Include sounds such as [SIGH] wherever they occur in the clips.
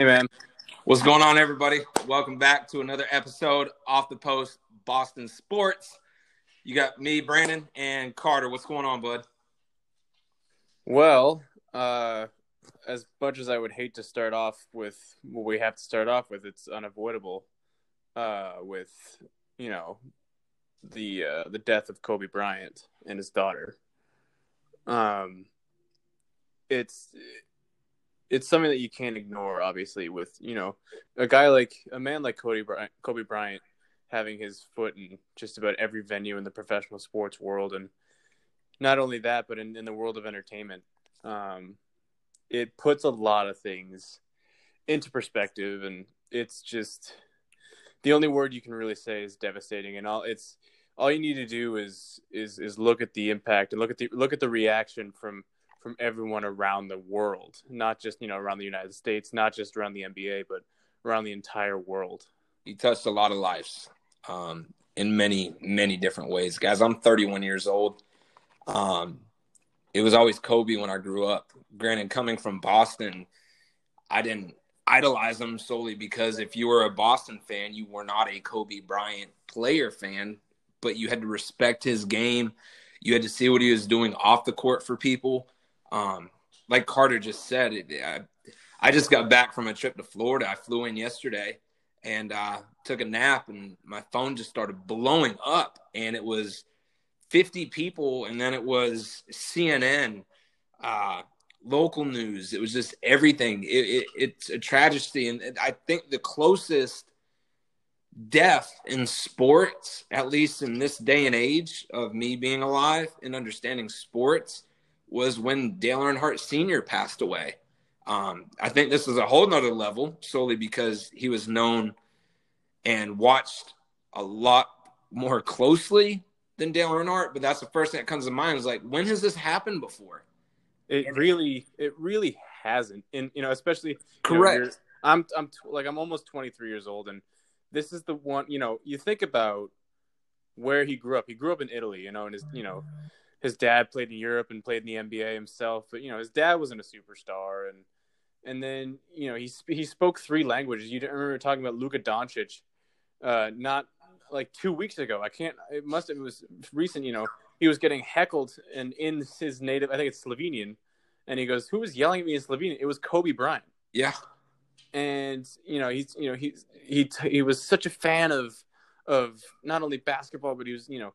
Hey, man. What's going on, everybody? Welcome back to another episode off the post Boston Sports. You got me, Brandon, and Carter. What's going on, bud? Well, uh, as much as I would hate to start off with what we have to start off with, it's unavoidable. Uh, with you know the uh, the death of Kobe Bryant and his daughter. Um, it's it's something that you can't ignore. Obviously, with you know a guy like a man like Cody Bryant, Kobe Bryant having his foot in just about every venue in the professional sports world, and not only that, but in, in the world of entertainment, um, it puts a lot of things into perspective, and it's just the only word you can really say is devastating. And all it's all you need to do is is is look at the impact and look at the look at the reaction from from everyone around the world, not just you know around the United States, not just around the NBA, but around the entire world. He touched a lot of lives um, in many many different ways, guys. I'm 31 years old. Um, it was always Kobe when I grew up. Granted, coming from Boston, I didn't idolize him solely because if you were a Boston fan, you were not a Kobe Bryant player fan, but you had to respect his game. You had to see what he was doing off the court for people. Um, like Carter just said, it, I, I, just got back from a trip to Florida. I flew in yesterday and uh, took a nap, and my phone just started blowing up, and it was 50 people, and then it was CNN, uh, local news. It was just everything. It, it, it's a tragedy, and I think the closest death in sports, at least in this day and age of me being alive and understanding sports, was when Dale Earnhardt Sr. passed away. Um, I think this is a whole nother level solely because he was known and watched a lot more closely than Dale Earnhardt. But that's the first thing that comes to mind is like, when has this happened before? It really, it really hasn't. And you know, especially correct. Know, I'm, I'm like, I'm almost 23 years old, and this is the one. You know, you think about where he grew up. He grew up in Italy, you know, and his, you know, his dad played in Europe and played in the NBA himself, but you know his dad wasn't a superstar, and and then you know he he spoke three languages. You remember talking about Luka Doncic, uh, not like two weeks ago. I can't. It must have it was recent. You know he was getting heckled and in his native. I think it's Slovenian, and he goes, "Who was yelling at me in Slovenian?" It was Kobe Bryant. Yeah, and you know he's you know he's he he was such a fan of of not only basketball, but he was you know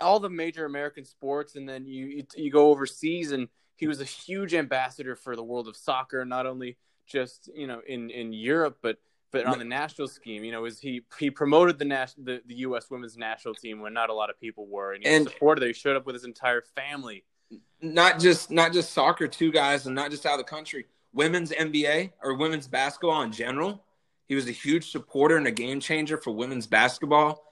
all the major American sports, and then you, you you go overseas, and he was a huge ambassador for the world of soccer, not only just you know in in Europe, but but on the national scheme. You know, is he he promoted the national the, the U.S. women's national team when not a lot of people were, and he and supported it. He showed up with his entire family. Not just not just soccer, two guys, and not just out of the country. Women's NBA or women's basketball in general. He was a huge supporter and a game changer for women's basketball.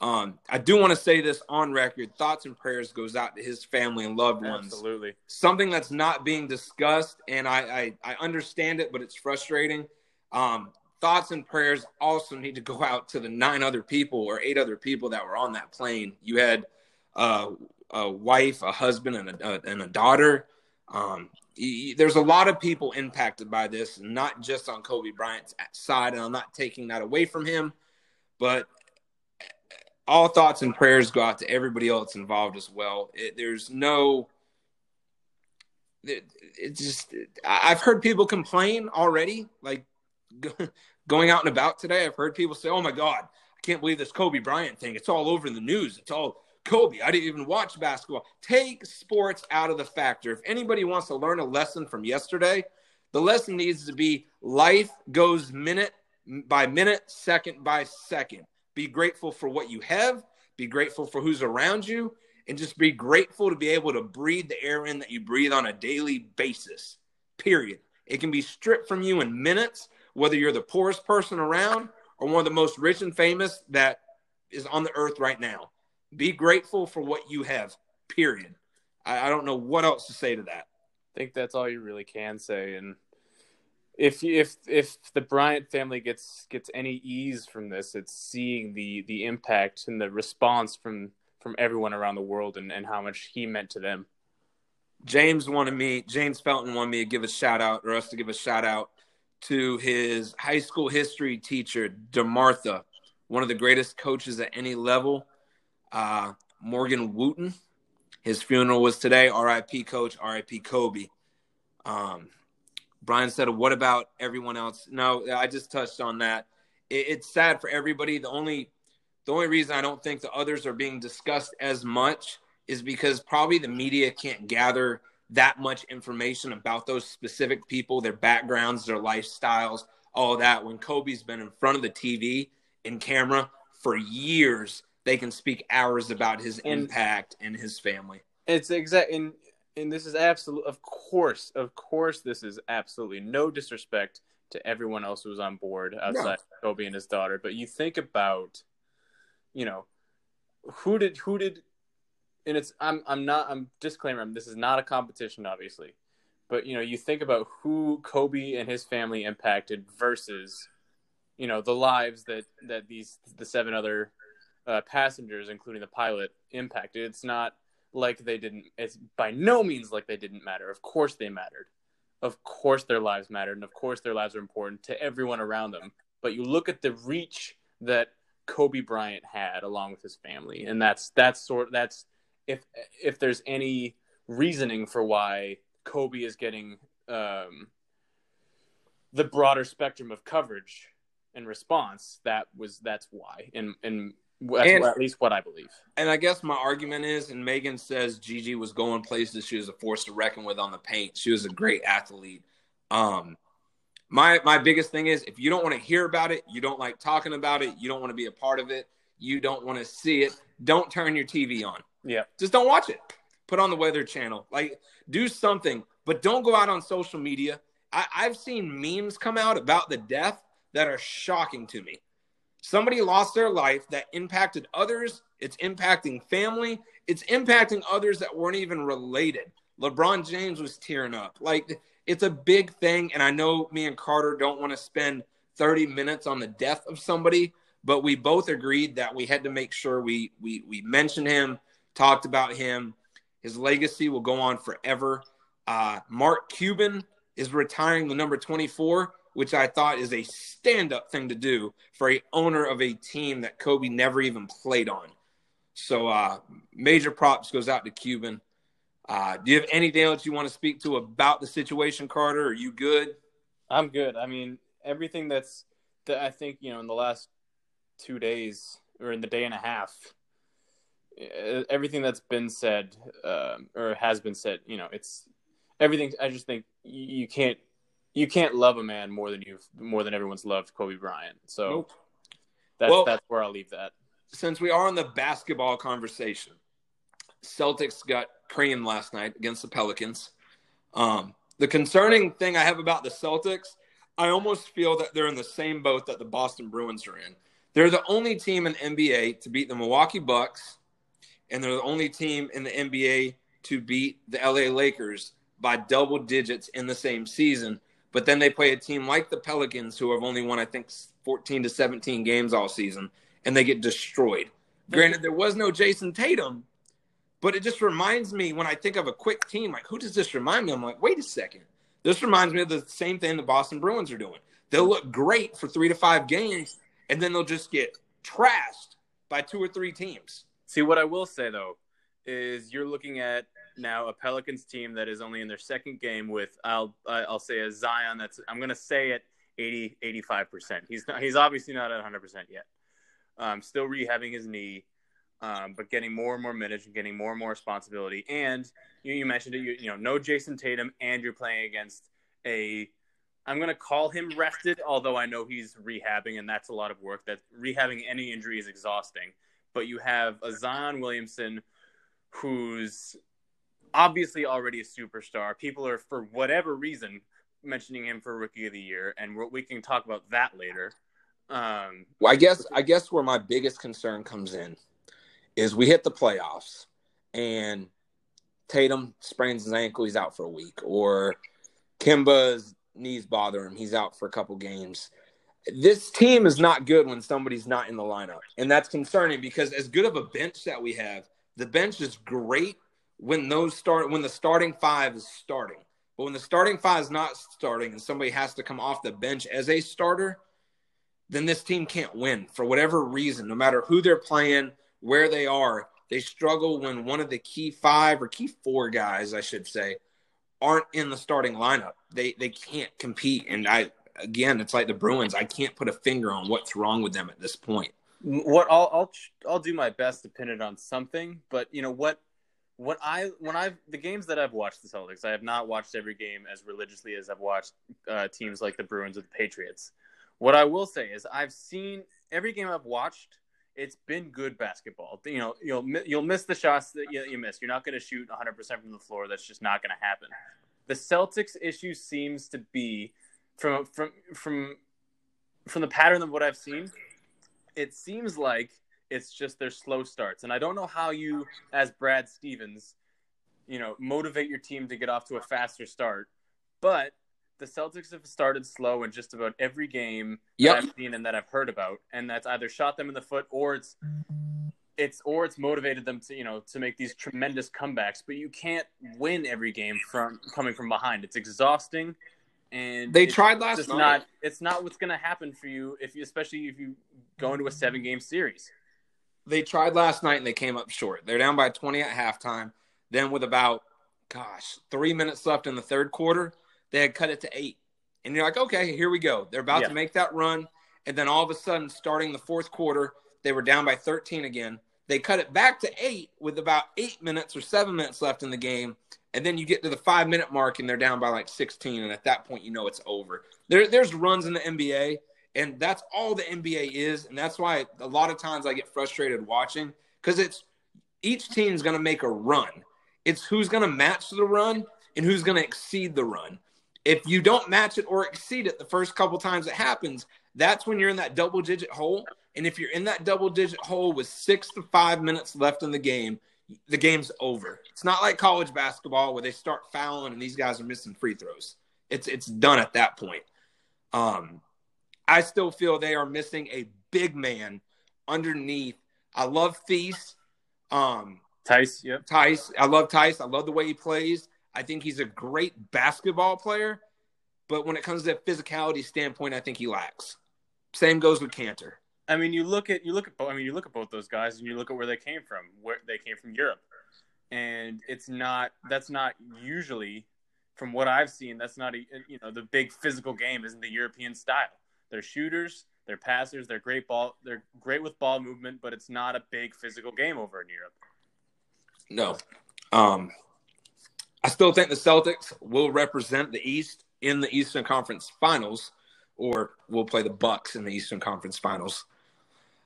Um, I do want to say this on record. Thoughts and prayers goes out to his family and loved ones. Absolutely. Something that's not being discussed, and I I, I understand it, but it's frustrating. Um, thoughts and prayers also need to go out to the nine other people or eight other people that were on that plane. You had uh, a wife, a husband, and a, and a daughter. Um, there's a lot of people impacted by this, not just on Kobe Bryant's side, and I'm not taking that away from him, but all thoughts and prayers go out to everybody else involved as well. It, there's no, it, it's just, I've heard people complain already, like [LAUGHS] going out and about today. I've heard people say, oh my God, I can't believe this Kobe Bryant thing. It's all over the news. It's all Kobe. I didn't even watch basketball. Take sports out of the factor. If anybody wants to learn a lesson from yesterday, the lesson needs to be life goes minute by minute, second by second. Be grateful for what you have, be grateful for who's around you, and just be grateful to be able to breathe the air in that you breathe on a daily basis. Period. It can be stripped from you in minutes, whether you're the poorest person around or one of the most rich and famous that is on the earth right now. Be grateful for what you have. Period. I, I don't know what else to say to that. I think that's all you really can say. And if if if the Bryant family gets gets any ease from this, it's seeing the the impact and the response from from everyone around the world and, and how much he meant to them. James wanted me, James Felton wanted me to give a shout out or us to give a shout out to his high school history teacher, DeMatha, one of the greatest coaches at any level, uh, Morgan Wootten. His funeral was today. RIP coach, RIP Kobe. Um, Brian said, What about everyone else? No, I just touched on that. It, it's sad for everybody. The only the only reason I don't think the others are being discussed as much is because probably the media can't gather that much information about those specific people, their backgrounds, their lifestyles, all that. When Kobe's been in front of the TV in camera for years, they can speak hours about his and impact and his family. It's exact and and this is absolute of course, of course this is absolutely no disrespect to everyone else who was on board outside no. Kobe and his daughter, but you think about you know, who did who did and it's I'm I'm not I'm disclaimer this is not a competition obviously, but you know you think about who Kobe and his family impacted versus, you know the lives that that these the seven other uh, passengers, including the pilot, impacted. It's not like they didn't. It's by no means like they didn't matter. Of course they mattered. Of course their lives mattered, and of course their lives are important to everyone around them. But you look at the reach that Kobe Bryant had along with his family, and that's that's sort that's if if there's any reasoning for why Kobe is getting um, the broader spectrum of coverage and response, that was that's why, and and that's and, at least what I believe. And I guess my argument is, and Megan says Gigi was going places. She was a force to reckon with on the paint. She was a great athlete. Um, my my biggest thing is if you don't want to hear about it, you don't like talking about it, you don't want to be a part of it, you don't want to see it, don't turn your TV on. Yeah. Just don't watch it. Put on the weather channel. Like do something, but don't go out on social media. I, I've seen memes come out about the death that are shocking to me. Somebody lost their life that impacted others. It's impacting family. It's impacting others that weren't even related. LeBron James was tearing up. Like it's a big thing. And I know me and Carter don't want to spend 30 minutes on the death of somebody, but we both agreed that we had to make sure we we we mentioned him, talked about him. His legacy will go on forever. Uh, Mark Cuban is retiring the number 24, which I thought is a stand up thing to do for a owner of a team that Kobe never even played on. So uh, major props goes out to Cuban. Uh, do you have anything else you want to speak to about the situation, Carter? Are you good? I'm good. I mean, everything that's that I think you know in the last two days or in the day and a half, everything that's been said uh, or has been said, you know, it's everything. I just think you can't you can't love a man more than you've more than everyone's loved Kobe Bryant. So nope. that's well, that's where I'll leave that. Since we are on the basketball conversation, Celtics got creamed last night against the Pelicans. Um, the concerning thing I have about the Celtics, I almost feel that they're in the same boat that the Boston Bruins are in. They're the only team in NBA to beat the Milwaukee Bucks, and they're the only team in the NBA to beat the LA Lakers by double digits in the same season. But then they play a team like the Pelicans, who have only won, I think, 14 to 17 games all season, and they get destroyed. Granted, there was no Jayson Tatum, but it just reminds me when I think of a quick team, like who does this remind me? I'm like, wait a second. This reminds me of the same thing the Boston Bruins are doing. They'll look great for three to five games, and then they'll just get trashed by two or three teams. See, what I will say though is you're looking at now a Pelicans team that is only in their second game with I'll I'll say a Zion that's I'm going to say it 80 85%. He's not he's obviously not at 100% yet. Um, still rehabbing his knee um, but getting more and more minutes and getting more and more responsibility. And you, you mentioned it, you, you know, no Jayson Tatum, and you're playing against a. I'm going to call him rested, although I know he's rehabbing, and that's a lot of work. That rehabbing any injury is exhausting. But you have a Zion Williamson, who's obviously already a superstar. People are, for whatever reason, mentioning him for Rookie of the Year, and we can talk about that later. Um, well, I guess I guess where my biggest concern comes in is we hit the playoffs and Tatum sprains his ankle, he's out for a week, or Kemba's knees bother him, he's out for a couple games. This team is not good when somebody's not in the lineup. And that's concerning because as good of a bench that we have, the bench is great when those start when the starting five is starting. But when the starting five is not starting and somebody has to come off the bench as a starter, then this team can't win for whatever reason, no matter who they're playing, where they are. They struggle when one of the key five or key four guys, I should say, aren't in the starting lineup. They they can't compete. And I again, it's like the Bruins. I can't put a finger on what's wrong with them at this point. What I'll I'll I'll do my best to pin it on something, but you know what what I when I've the games that I've watched the Celtics, I have not watched every game as religiously as I've watched uh, teams like the Bruins or the Patriots. What I will say is I've seen every game I've watched. It's been good basketball. You know, you'll you'll miss the shots that you, you miss. You're not going to shoot 100 percent from the floor. That's just not going to happen. The Celtics issue seems to be from from from from the pattern of what I've seen. It seems like it's just their slow starts, and I don't know how you, as Brad Stevens, you know, motivate your team to get off to a faster start. But the Celtics have started slow in just about every game yep. that I've seen and that I've heard about, and that's either shot them in the foot or it's it's or it's motivated them to you know to make these tremendous comebacks. But you can't win every game from coming from behind. It's exhausting, and they tried last night. Not it's not what's going to happen for you if you especially if you go into a seven game series. They tried last night and they came up short. They're down by twenty at halftime. Then with about gosh three minutes left in the third quarter they had cut it to eight. And you're like, okay, here we go. They're about yeah. to make that run. And then all of a sudden, starting the fourth quarter, they were down by 13 again. They cut it back to eight with about eight minutes or seven minutes left in the game. And then you get to the five minute mark and they're down by like 16. And at that point, you know it's over. There, there's runs in the NBA, and that's all the NBA is. And that's why a lot of times I get frustrated watching because it's each team's going to make a run. It's who's going to match the run and who's going to exceed the run if you don't match it or exceed it the first couple times it happens, that's when you're in that double digit hole. And if you're in that double digit hole with six to five minutes left in the game, the game's over. It's not like college basketball where they start fouling and these guys are missing free throws. It's it's done at that point. Um, I still feel they are missing a big man underneath. I love Theis. Um, Theis, yep. Theis. I love Theis. I love the way he plays. I think he's a great basketball player, but when it comes to a physicality standpoint, I think he lacks. Same goes with Kanter. I mean, you look at you look at I mean, you look at both those guys, and you look at where they came from. Where they came from Europe, and it's not that's not usually, from what I've seen, that's not a, you know the big physical game isn't the European style. They're shooters, they're passers, they're great ball, they're great with ball movement, but it's not a big physical game over in Europe. No, um, I still think the Celtics will represent the East in the Eastern Conference Finals, or we'll play the Bucks in the Eastern Conference Finals.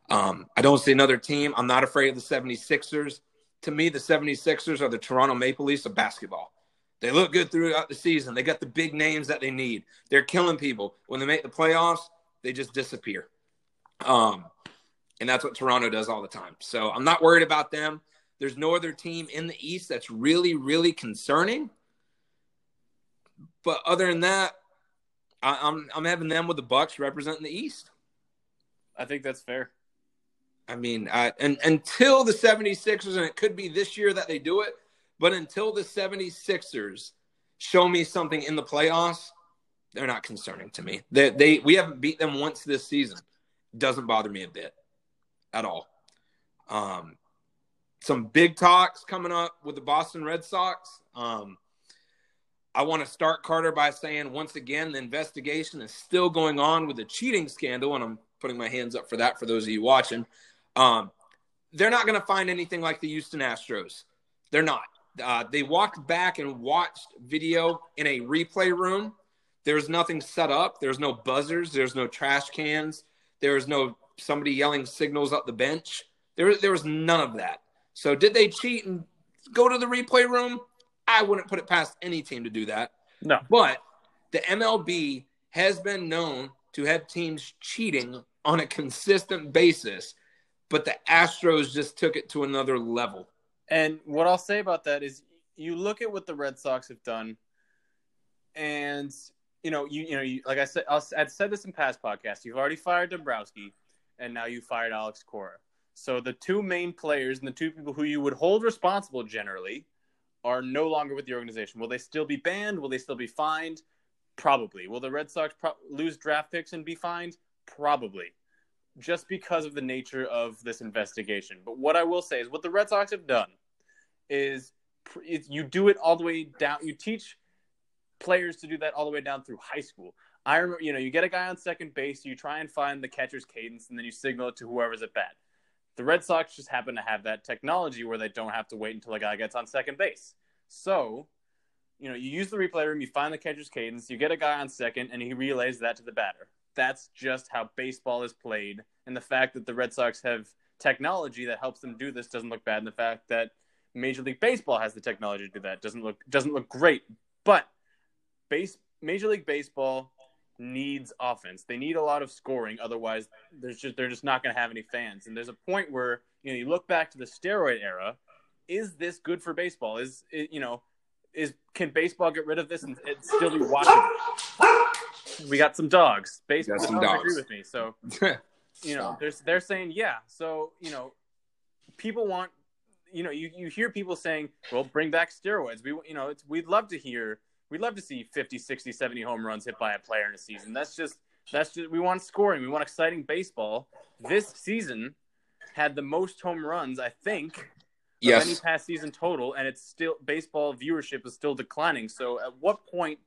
Um, I don't see another team. I'm not afraid of the 76ers. To me, the 76ers are the Toronto Maple Leafs of basketball. They look good throughout the season. They got the big names that they need. They're killing people. When they make the playoffs, they just disappear. Um, and that's what Toronto does all the time. So I'm not worried about them. There's no other team in the East that's really, really concerning. But other than that, I, I'm I'm having them with the Bucks representing the East. I think that's fair. I mean, I, and until the 76ers, and it could be this year that they do it, but until the 76ers show me something in the playoffs, they're not concerning to me. They, they we haven't beat them once this season. Doesn't bother me a bit at all. Um, some big talks coming up with the Boston Red Sox. Um, I want to start Carter by saying once again the investigation is still going on with the cheating scandal, and I'm putting my hands up for that for those of you watching. Um, they're not going to find anything like the Houston Astros. They're not. Uh, they walked back and watched video in a replay room. There's nothing set up. There's no buzzers. There's no trash cans. There's no somebody yelling signals up the bench. There, there was none of that. So did they cheat and go to the replay room? I wouldn't put it past any team to do that. No. But the MLB has been known to have teams cheating on a consistent basis, but the Astros just took it to another level. And what I'll say about that is you look at what the Red Sox have done and you know, you you know, you, like I said, i have said this in past podcasts. You've already fired Dombrowski, and now you fired Alex Cora. So the two main players and the two people who you would hold responsible generally are no longer with the organization. Will they still be banned? Will they still be fined? Probably. Will the Red Sox pro- lose draft picks and be fined? Probably. Just because of the nature of this investigation. But what I will say is what the Red Sox have done is you do it all the way down. You teach players to do that all the way down through high school. I remember, you know, you get a guy on second base, you try and find the catcher's cadence, and then you signal it to whoever's at bat. The Red Sox just happen to have that technology where they don't have to wait until a guy gets on second base. So, you know, you use the replay room, you find the catcher's cadence, you get a guy on second, and he relays that to the batter. That's just how baseball is played. And the fact that the Red Sox have technology that helps them do this doesn't look bad. And the fact that Major League Baseball has the technology to do that doesn't look doesn't look great. But base Major League Baseball needs offense. They need a lot of scoring. Otherwise, there's just they're just not going to have any fans. And there's a point where you know you look back to the steroid era. Is this good for baseball? Is it, you know is can baseball get rid of this and still be watchable? We got some dogs. Baseball got some dogs. agree with me. So [LAUGHS] you know, they're they're saying yeah. So you know, people want you know you, you hear people saying, well, bring back steroids. We you know it's, we'd love to hear we'd love to see 50, 60, 70 home runs hit by a player in a season. That's just that's just we want scoring. We want exciting baseball. This season had the most home runs, I think, yes. any past season total, and it's still baseball viewership is still declining. So, at what point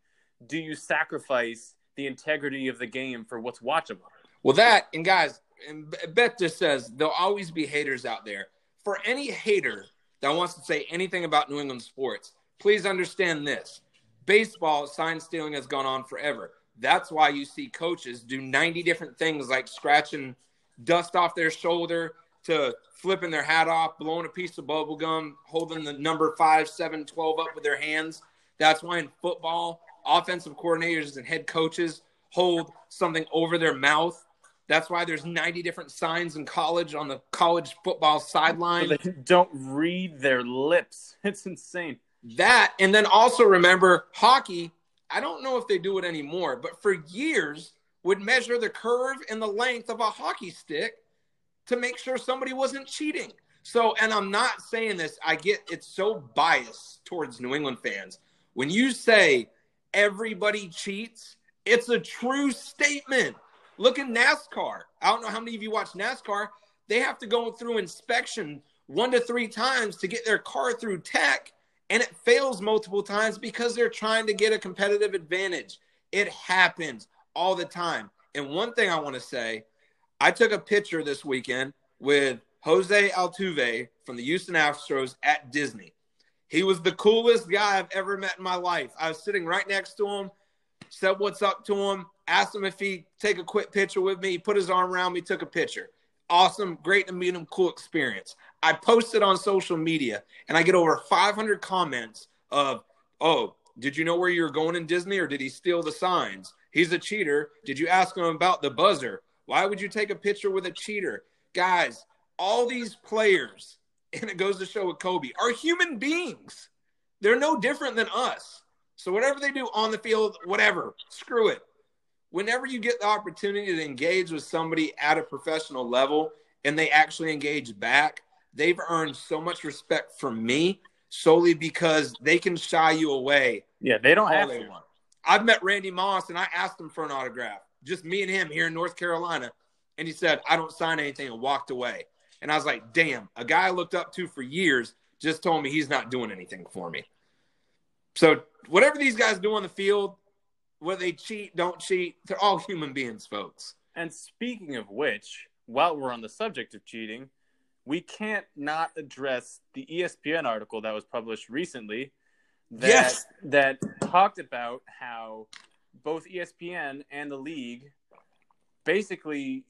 do you sacrifice the integrity of the game for what's watchable? Well, that and guys, and Beth just says there'll always be haters out there. For any hater that wants to say anything about New England sports, please understand this: baseball sign stealing has gone on forever. That's why you see coaches do 90 different things like scratching dust off their shoulder to flipping their hat off, blowing a piece of bubble gum, holding the number 5, 7, 12 up with their hands. That's why in football, offensive coordinators and head coaches hold something over their mouth. That's why there's 90 different signs in college on the college football sideline. So they don't read their lips. [LAUGHS] It's insane. That, and then also remember hockey. I don't know if they do it anymore, but for years would measure the curve and the length of a hockey stick to make sure somebody wasn't cheating. So, and I'm not saying this, I get it's so biased towards New England fans. When you say everybody cheats, it's a true statement. Look at NASCAR. I don't know how many of you watch NASCAR. They have to go through inspection one to three times to get their car through tech and it fails multiple times because they're trying to get a competitive advantage. It happens all the time. And one thing I want to say, I took a picture this weekend with Jose Altuve from the Houston Astros at Disney. He was the coolest guy I've ever met in my life. I was sitting right next to him, said what's up to him, asked him if he'd take a quick picture with me. He put his arm around me, took a picture. Awesome, great to meet him, cool experience. I posted on social media and I get over 500 comments of, oh, did you know where you were going in Disney or did he steal the signs? He's a cheater. Did you ask him about the buzzer? Why would you take a picture with a cheater? Guys, all these players, and it goes to show with Kobe, are human beings. They're no different than us. So whatever they do on the field, whatever, screw it. Whenever you get the opportunity to engage with somebody at a professional level and they actually engage back, they've earned so much respect from me solely because they can shy you away. Yeah, they don't have to. I've met Randy Moss and I asked him for an autograph, just me and him here in North Carolina. And he said, I don't sign anything and walked away. And I was like, damn, a guy I looked up to for years just told me he's not doing anything for me. So, whatever these guys do on the field, whether they cheat, don't cheat, they're all human beings, folks. And speaking of which, while we're on the subject of cheating, we can't not address the ESPN article that was published recently that yes. that talked about how both ESPN and the league basically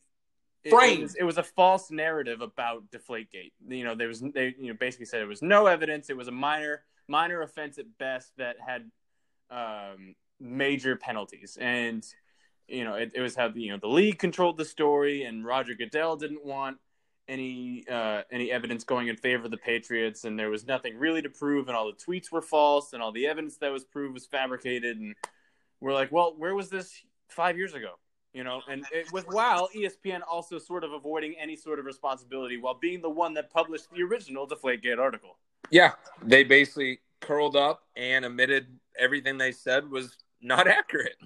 it, it, was, it was a false narrative about Deflategate. You know, there was they you know basically said it was no evidence. It was a minor minor offense at best that had um, major penalties, and you know it, it was how you know the league controlled the story, and Roger Goodell didn't want any uh, any evidence going in favor of the Patriots, and there was nothing really to prove, and all the tweets were false, and all the evidence that was proved was fabricated, and we're like, well, where was this five years ago? You know, and it, with while ESPN also sort of avoiding any sort of responsibility while being the one that published the original Deflategate article. Yeah, they basically curled up and admitted everything they said was not [LAUGHS] accurate.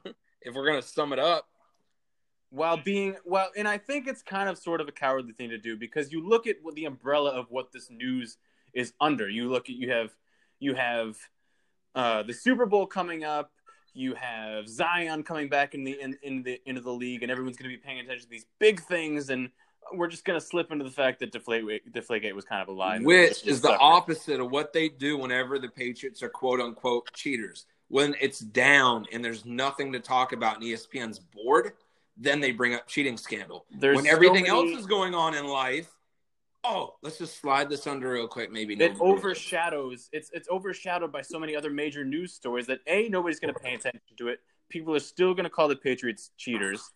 if we're gonna sum it up, while being well, and I think it's kind of sort of a cowardly thing to do because you look at what the umbrella of what this news is under. You look at you have you have uh, the Super Bowl coming up. You have Zion coming back in the in, in the into the league, and everyone's going to be paying attention to these big things. And we're just going to slip into the fact that Deflate Deflategate was kind of a lie, which is the opposite of what they do whenever the Patriots are quote unquote cheaters. When it's down and there's nothing to talk about in ESPN's board, then they bring up cheating scandal. There's when everything so many... else is going on in life, oh, let's just slide this under real quick. Maybe it overshadows. It's it's overshadowed by so many other major news stories that a nobody's going to pay attention to it. People are still going to call the Patriots cheaters,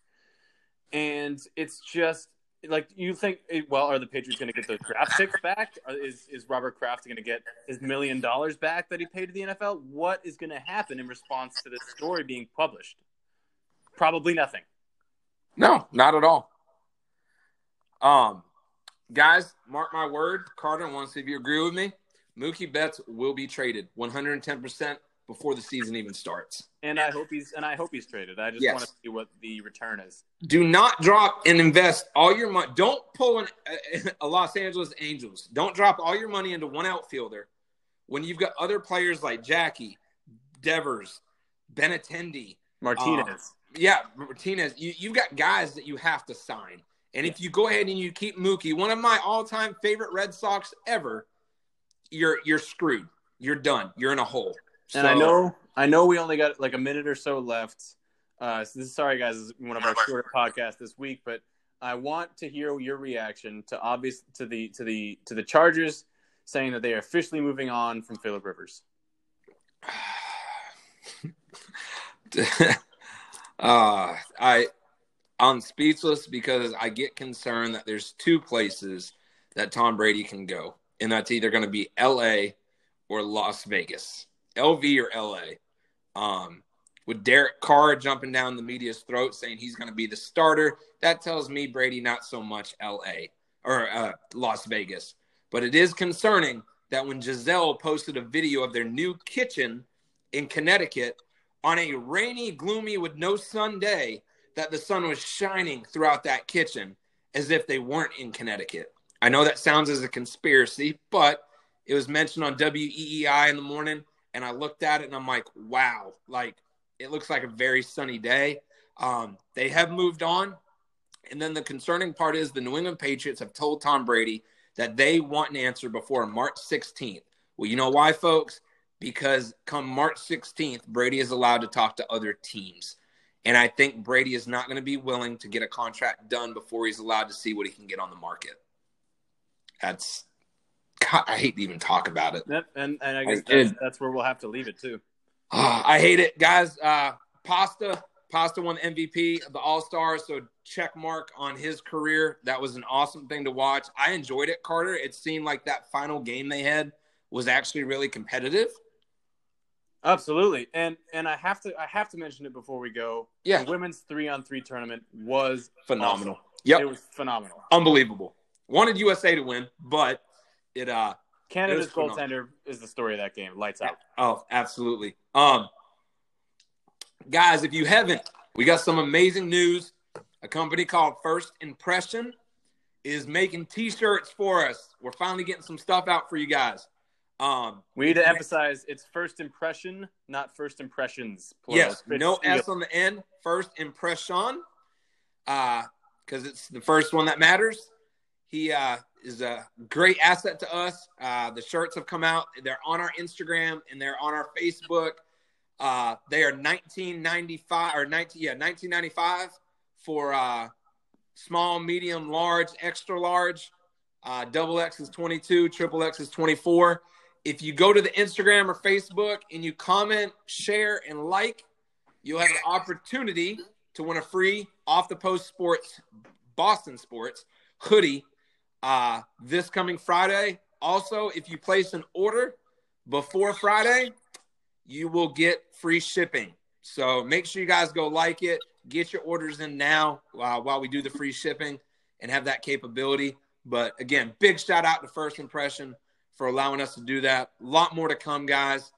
and it's just like you think. Well, are the Patriots going to get those draft picks back? Is is Robert Kraft going to get his million dollars back that he paid to the NFL? What is going to happen in response to this story being published? Probably nothing. No, not at all. Um, Guys, mark my word. Carter wants to see if you agree with me. Mookie Betts will be traded 110% before the season even starts. And I hope he's and I hope he's traded. I just yes. want to see what the return is. Do not drop and invest all your money. Don't pull an, a, a Los Angeles Angels. Don't drop all your money into one outfielder when you've got other players like Jackie, Devers, Benintendi, Martinez. Um, yeah, Martinez. You, you've got guys that you have to sign. And if you go ahead and you keep Mookie, one of my all-time favorite Red Sox ever, you're you're screwed. You're done. You're in a hole. So, and I know I know we only got like a minute or so left. Uh, so this is sorry guys, this is one of our shorter podcasts this week, but I want to hear your reaction to obvious to the to the to the Chargers saying that they are officially moving on from Philip Rivers. [SIGHS] uh, I I'm speechless because I get concerned that there's two places that Tom Brady can go, and that's either going to be L.A. or Las Vegas, LV or L.A. Um, with Derek Carr jumping down the media's throat saying he's going to be the starter, that tells me Brady not so much L.A. or uh, Las Vegas. But it is concerning that when Gisele posted a video of their new kitchen in Connecticut on a rainy, gloomy, with no sun day, that the sun was shining throughout that kitchen as if they weren't in Connecticut. I know that sounds as a conspiracy, but it was mentioned on WEEI in the morning, and I looked at it and I'm like, wow, like it looks like a very sunny day. Um, they have moved on. And then the concerning part is the New England Patriots have told Tom Brady that they want an answer before March 16th. Well, you know why, folks? Because come March 16th, Brady is allowed to talk to other teams. And I think Brady is not going to be willing to get a contract done before he's allowed to see what he can get on the market. That's God, I hate to even talk about it. Yep, and and I guess that's, that's, where we'll have to leave it too. Oh, I hate it, guys. Uh, Pasta, Pasta won MVP of the All Stars, so check mark on his career. That was an awesome thing to watch. I enjoyed it, Carter. It seemed like that final game they had was actually really competitive. Absolutely, and and I have to I have to mention it before we go. Yeah, the women's three on three tournament was phenomenal. Awesome. Yep, it was phenomenal, unbelievable. Wanted USA to win, but it uh Canada's it goaltender is the story of that game. Lights out. Oh, absolutely. Um, guys, if you haven't, we got some amazing news. A company called First Impression is making T-shirts for us. We're finally getting some stuff out for you guys. Um, we need to emphasize it's first impression, not first impressions. Plural. Yes, no S on the end. First impression, uh, because it's the first one that matters. He uh, is a great asset to us. Uh, the shirts have come out. They're on our Instagram and they're on our Facebook. Uh, they are 1995 or 19 yeah 1995 for uh, small, medium, large, extra large. Uh, double X is 22, triple X is 24 if you go to the Instagram or Facebook and you comment, share, and like, you'll have the opportunity to win a free off the post sports Boston Sports hoodie uh, this coming Friday. Also, if you place an order before Friday, you will get free shipping. So make sure you guys go like it, get your orders in now uh, while we do the free shipping and have that capability. But again, big shout out to First Impression for allowing us to do that. A lot more to come, guys.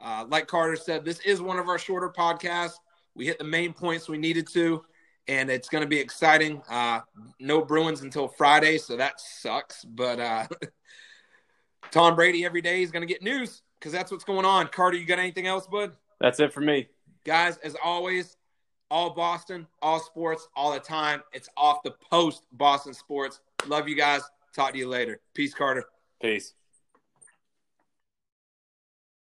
Uh, like Carter said, this is one of our shorter podcasts. We hit the main points we needed to, and it's going to be exciting. Uh, no Bruins until Friday, so that sucks. But uh, [LAUGHS] Tom Brady every day is going to get news because that's what's going on. Carter, you got anything else, bud? That's it for me. Guys, as always, all Boston, all sports, all the time. It's off the post Boston sports. Love you guys. Talk to you later. Peace, Carter. Peace.